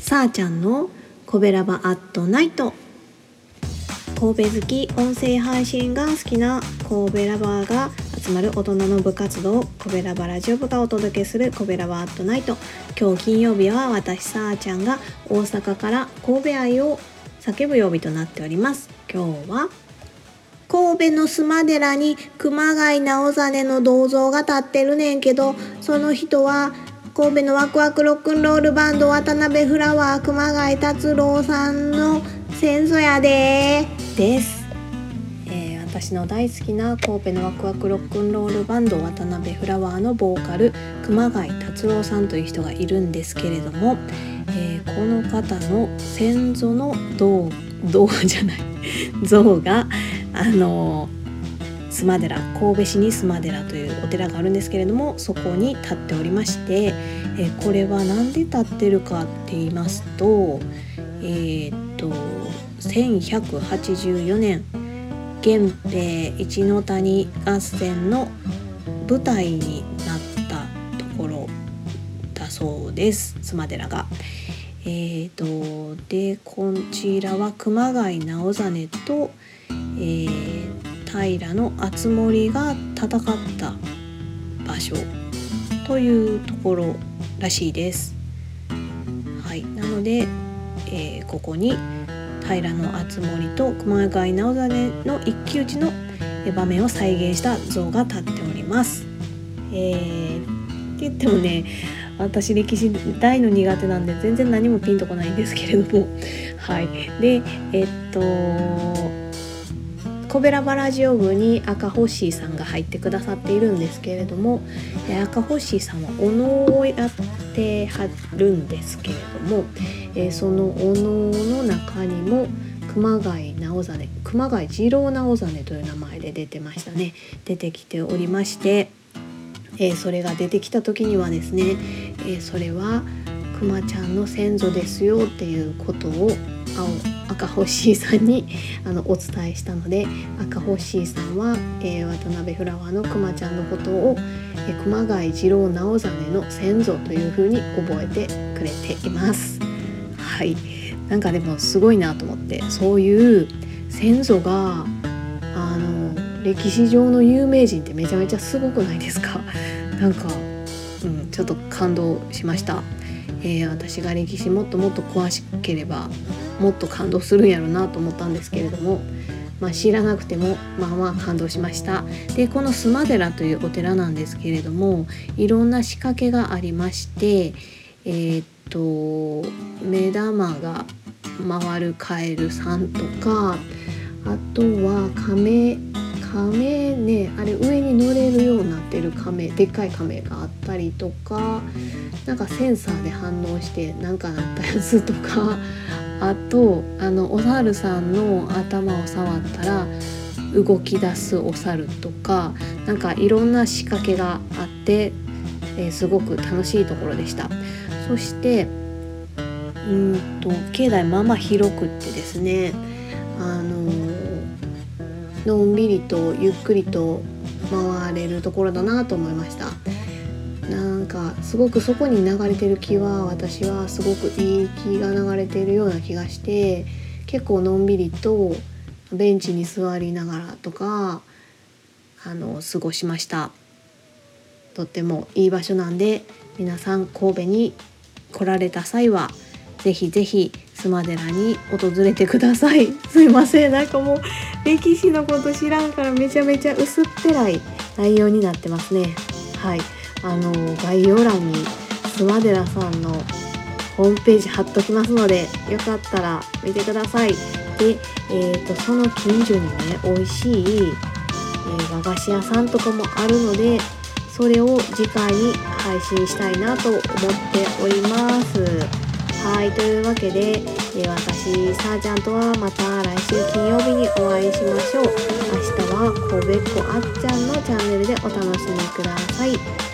さあちゃんのコベラバアットナイト。神戸好き音声配信が好きな神戸ラバーが集まる大人の部活動コベラバラジオ部がお届けするコベラバアットナイト。今日金曜日は私さあちゃんが大阪から神戸愛を叫ぶ曜日となっております。今日は神戸の須磨寺に熊谷直実の銅像が立ってるねんけどその人は神戸のワクワクロックンロールバンド渡辺フラワー熊谷達郎さんの先祖やで。です、えー、私の大好きな神戸のワクワクロックンロールバンド渡辺フラワーのボーカル熊谷達郎さんという人がいるんですけれども、えー、この方の先祖の銅銅じゃない。像があの須磨寺神戸市に須磨寺というお寺があるんですけれどもそこに立っておりまして、えこれは何で立ってるかって言いますとえー、っと1184年源平一の谷合戦の舞台になったところだそうです須磨寺が。えーと、でこちらは熊谷直実と、えー、平の敦盛が戦った場所というところらしいです。はい、なので、えー、ここに平の敦盛と熊谷直実の一騎打ちの場面を再現した像が立っております。えー、って言ってもね私歴史大の苦手なんで全然何もピンとこないんですけれどもはいでえっとコベラバラジオ部に赤星さんが入ってくださっているんですけれども赤星さんはお能をやってはるんですけれども、え、そのお能の中にも熊谷直実熊谷次郎直実という名前で出てましたね。出てきておりまして、え、それが出てきた時にはですね、え、それはくまちゃんの先祖ですよっていうことを青赤星さんにあのお伝えしたので赤星さんは、えー、渡辺フラワーのくまちゃんのことを、えー、熊谷次郎直実の先祖というふうに覚えてくれています。はいなんかでもすごいなと思ってそういう先祖があの歴史上の有名人ってめちゃめちゃすごくないですか？なんか、うん、ちょっと感動しました。えー、私が歴史もっともっと詳しければもっと感動するんやろうなと思ったんですけれども、まあ、知らなくてもまあまあ感動しました。でこの須磨寺というお寺なんですけれどもいろんな仕掛けがありましてえー、っと目玉が回るカエルさんとかあとは亀亀ねあれ上に乗れるようになってる亀でっかい亀があったりとかなんかセンサーで反応して何かなったやつとかあとあのお猿さんの頭を触ったら動き出すお猿とかなんかいろんな仕掛けがあって、えー、すごく楽しいところでした。そしてうんと境内まあまあ広くってですねあののんびりとゆっくりと回れるところだなと思いました。なんかすごくそこに流れてる気は私はすごくいい気が流れているような気がして結構のんびりとベンチに座りながらとかあの過ごしました。とってもいい場所なんで皆さん神戸に来られた際はぜひぜひ須磨寺に訪れてください。すいません。なんかもう歴史のこと知らんからめちゃめちゃ薄っぺらい内容になってますね。はい。あの概要欄に須磨寺さんのホームページ貼っときますのでよかったら見てください。で、えーと、その近所にね美味しい、えー、和菓子屋さんとかもあるのでそれを次回に配信したいなと思っております。はいというわけで、えー、私さあちゃんとはまた来週金曜日にお会いしましょう。明日はこべっこあっちゃんのチャンネルでお楽しみください。